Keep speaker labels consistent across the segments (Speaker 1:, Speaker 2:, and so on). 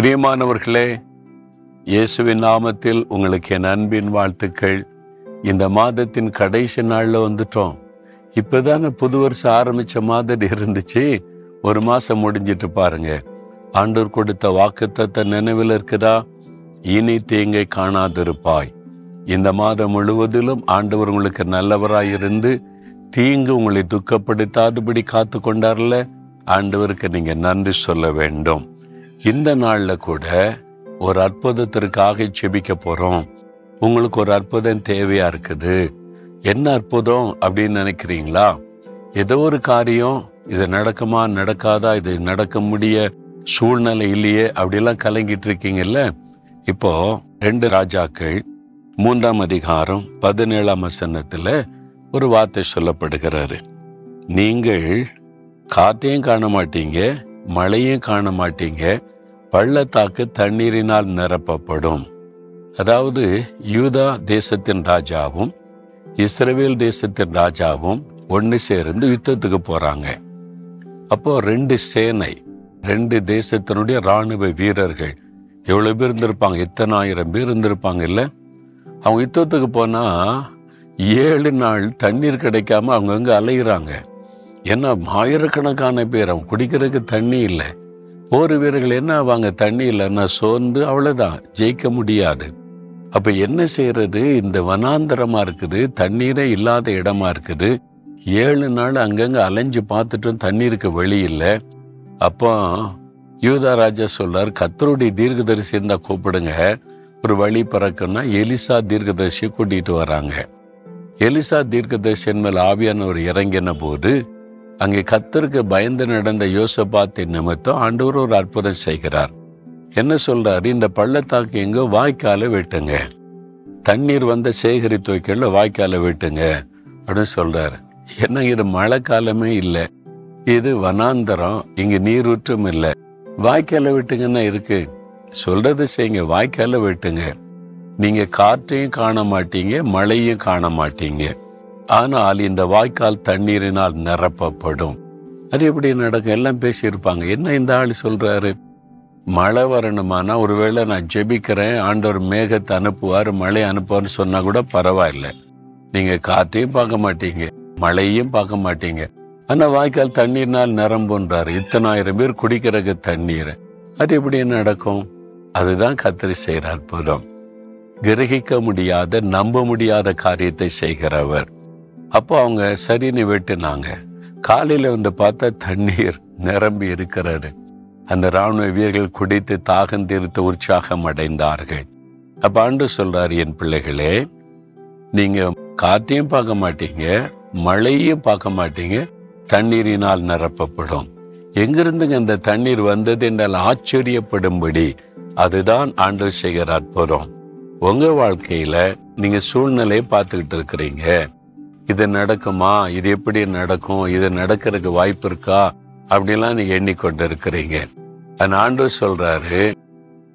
Speaker 1: பிரியமானவர்களே இயேசுவின் நாமத்தில் உங்களுக்கு என் அன்பின் வாழ்த்துக்கள். இந்த மாதத்தின் கடைசி நாளில் வந்துட்டோம். இப்போதானே புது வருஷம் ஆரம்பித்த மாதிரி இருந்துச்சு. ஒரு மாதம் முடிஞ்சிட்டு பாருங்க. ஆண்டவர் கொடுத்த வாக்குத்தத்தை நினைவில் இருக்குதா? இனி தீங்கை காணாதிருப்பாய். இந்த மாதம் முழுவதிலும் ஆண்டவர் உங்களுக்கு நல்லவராய் இருந்து தீங்கு உங்களை துக்கப்படுத்தாதபடி காத்து கொண்டார்ல ஆண்டவருக்கு நீங்க நன்றி சொல்ல வேண்டும். இந்த நாளில் கூட ஒரு அற்புதத்திற்காக செபிக்க போகிறோம் உங்களுக்கு ஒரு அற்புதம் தேவையாக இருக்குது? என்ன அற்புதம் அப்படின்னு நினைக்கிறீங்களா? ஏதோ ஒரு காரியம் இது நடக்குமா நடக்காதா இது நடக்க முடிய சூழ்நிலை இல்லையே அப்படிலாம் கலங்கிட்டு இருக்கீங்கல்ல? இப்போ ரெண்டு ராஜாக்கள் மூன்றாம் அதிகாரம் பதினேழாம் வசனத்தில் ஒரு வார்த்தை சொல்லப்படுகிறாரு. நீங்கள் காற்றையும் காண மாட்டீங்க மழையும் காண மாட்டீங்க. பள்ளத்தாக்கு தண்ணீரினால் நிரப்பப்படும். அதாவது யூதா தேசத்தின் ராஜாவும் இஸ்ரேவேல் தேசத்தின் ராஜாவும் ஒன்று சேர்ந்து யுத்தத்துக்கு போறாங்க. அப்போ ரெண்டு சேனை ரெண்டு தேசத்தினுடைய ராணுவ வீரர்கள் எவ்வளவு பேர் இருந்திருப்பாங்க? எத்தனை ஆயிரம் பேர் இருந்திருப்பாங்க இல்லை? அவங்க யுத்தத்துக்கு போனா ஏழு நாள் தண்ணீர் கிடைக்காம அவங்கவுங்க அலையிறாங்க. ஏன்னா ஆயிரக்கணக்கான பேர் அவன் குடிக்கிறதுக்கு தண்ணி இல்லை. போர் வீரர்கள் என்ன ஆவாங்க? தண்ணி இல்லைன்னா சோர்ந்து அவ்வளோதான் ஜெயிக்க முடியாது. அப்போ என்ன செய்யறது இந்த வனாந்தரமாக இருக்குது தண்ணீரே இல்லாத இடமா இருக்குது. ஏழு நாள் அங்கங்கே அலைஞ்சு பார்த்துட்டும் தண்ணீருக்கு வழி இல்லை. அப்போ யூதாராஜா சொல்றார் கத்தருடைய தீர்க்கதரிசி இருந்தால் கூப்பிடுங்க. ஒரு வழி பிறக்குன்னா எலிசா தீர்க்கதரிசியை கூட்டிகிட்டு வராங்க. எலிசா தீர்க்கதரிசியின் மேல் ஆவியானவர் இறங்கின போது அங்கே கத்தருக்கு பயந்து நடந்த யோசபாத்தின் நிமித்தம் ஆண்டவர் ஒரு அற்புதம் செய்கிறார். என்ன சொல்றாரு? இந்த பள்ளத்தாக்கு எங்கோ வாய்க்கால வெட்டுங்க. தண்ணீர் வந்த சேகரித்து வைக்கல வாய்க்கால வெட்டுங்க அப்படின்னு சொல்றாரு. என்ன இது மழை காலமே இல்லை. இது வனாந்தரம் இங்க நீரூற்றும் இல்லை. வாய்க்கால வெட்டுங்கன்னா இருக்கு. சொல்றது செய்யுங்க வாய்க்கால வெட்டுங்க. நீங்க காற்றையும் காண மாட்டீங்க மழையும் காண மாட்டீங்க. ஆனால் இந்த வாய்க்கால் தண்ணீரினால் நிரப்பப்படும். அது எப்படி நடக்கும்? எல்லாம் பேசியிருப்பாங்க. என்ன இந்த ஆள் சொல்றாரு? மழை வரணுமானா ஒருவேளை நான் ஜெபிக்கிறேன் ஆண்டவர் மேகத்தை அனுப்புவார் மழை அனுப்புவார்னு சொன்னா கூட பரவாயில்ல. நீங்க காற்றையும் பார்க்க மாட்டீங்க மழையும் பார்க்க மாட்டீங்க. ஆனா வாய்க்கால் தண்ணீர்னால் நிரம்புன்றாரு. இத்தனாயிரம் பேர் குடிக்கிறக்கு தண்ணீர். அது எப்படி நடக்கும்? அதுதான் கத்திரி செய்கிற அற்புதம். கிரகிக்க முடியாத நம்ப முடியாத காரியத்தை செய்கிறவர். அப்போ அவங்க சரின்னு வெட்டினாங்க. காலையில் வந்து பார்த்தா தண்ணீர் நிரம்பி இருக்கிறாரு அந்த ராணுவ வீரர்கள் குடித்து தாகம் தீர்த்து உற்சாகம் அடைந்தார்கள். அப்போ ஆண்டு சொல்கிறார் என் பிள்ளைகளே நீங்கள் காற்றையும் பார்க்க மாட்டீங்க மழையும் பார்க்க மாட்டீங்க தண்ணீரினால் நிரப்பப்படும். எங்கிருந்துங்க இந்த தண்ணீர் வந்தது என்றால் ஆச்சரியப்படும்படி அதுதான் ஆண்டு செய்கிற அற்புதம். உங்க வாழ்க்கையில நீங்க சூழ்நிலையை பார்த்துக்கிட்டு இருக்கிறீங்க. இது நடக்குமா? இது எப்படி நடக்கும்? இது நடக்கிறதுக்கு வாய்ப்பு இருக்கா? அப்படிலாம் நீங்க எண்ணிக்கொண்டு இருக்கிறீங்க ஆண்டு சொல்றாரு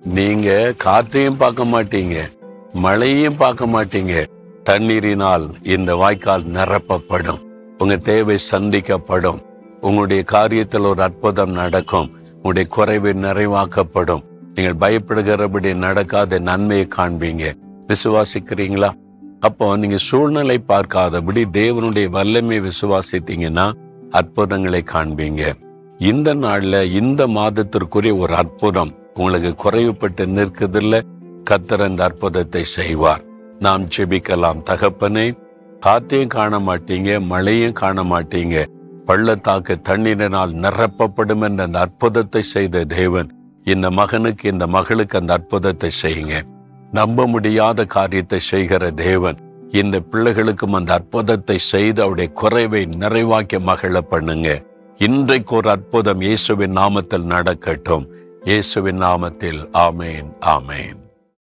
Speaker 1: நீங்க காற்றையும் பார்க்க மாட்டீங்க மழையும் பார்க்க மாட்டீங்க. தண்ணீரினால் இந்த வாய்க்கால் நிரப்பப்படும். உங்க தேவை சந்திக்கப்படும். உங்களுடைய காரியத்தில் ஒரு அற்புதம் நடக்கும். உங்களுடைய குறைவு நிறைவாக்கப்படும். நீங்கள் பயப்படுகிறபடி நடக்காத நன்மையை காண்பீங்க. விசுவாசிக்கிறீங்களா? அப்போ நீங்க சூழ்நிலை பார்க்காதபடி தேவனுடைய வல்லமை விசுவாசித்தீங்கன்னா அற்புதங்களை காண்பீங்க. இந்த நாள்ல இந்த மாதத்திற்குரிய ஒரு அற்புதம் உங்களுக்கு குறைவுபட்டு நிற்கிறதுல கத்தர் அந்த அற்புதத்தை செய்வார். நாம் ஜெபிக்கலாம். தகப்பனே காத்தையும் காண மாட்டீங்க மழையும் காண மாட்டீங்க. பள்ளத்தாக்கு தண்ணீரினால் நிரப்பப்படும் என்ற அந்த அற்புதத்தை செய்த தேவன் இந்த மகனுக்கு இந்த மகளுக்கு அந்த அற்புதத்தை செய்யுங்க. நம்ப முடியாத காரியத்தை செய்கிற தேவன் இந்த பிள்ளைகளுக்கும் அந்த அற்புதத்தை செய்து அவருடைய குறைவை நிறைவாக்கி மகிழ பண்ணுங்க. இன்றைக்கு ஒரு அற்புதம் இயேசுவின் நாமத்தில் நடக்கட்டும். இயேசுவின் நாமத்தில் ஆமேன் ஆமேன்.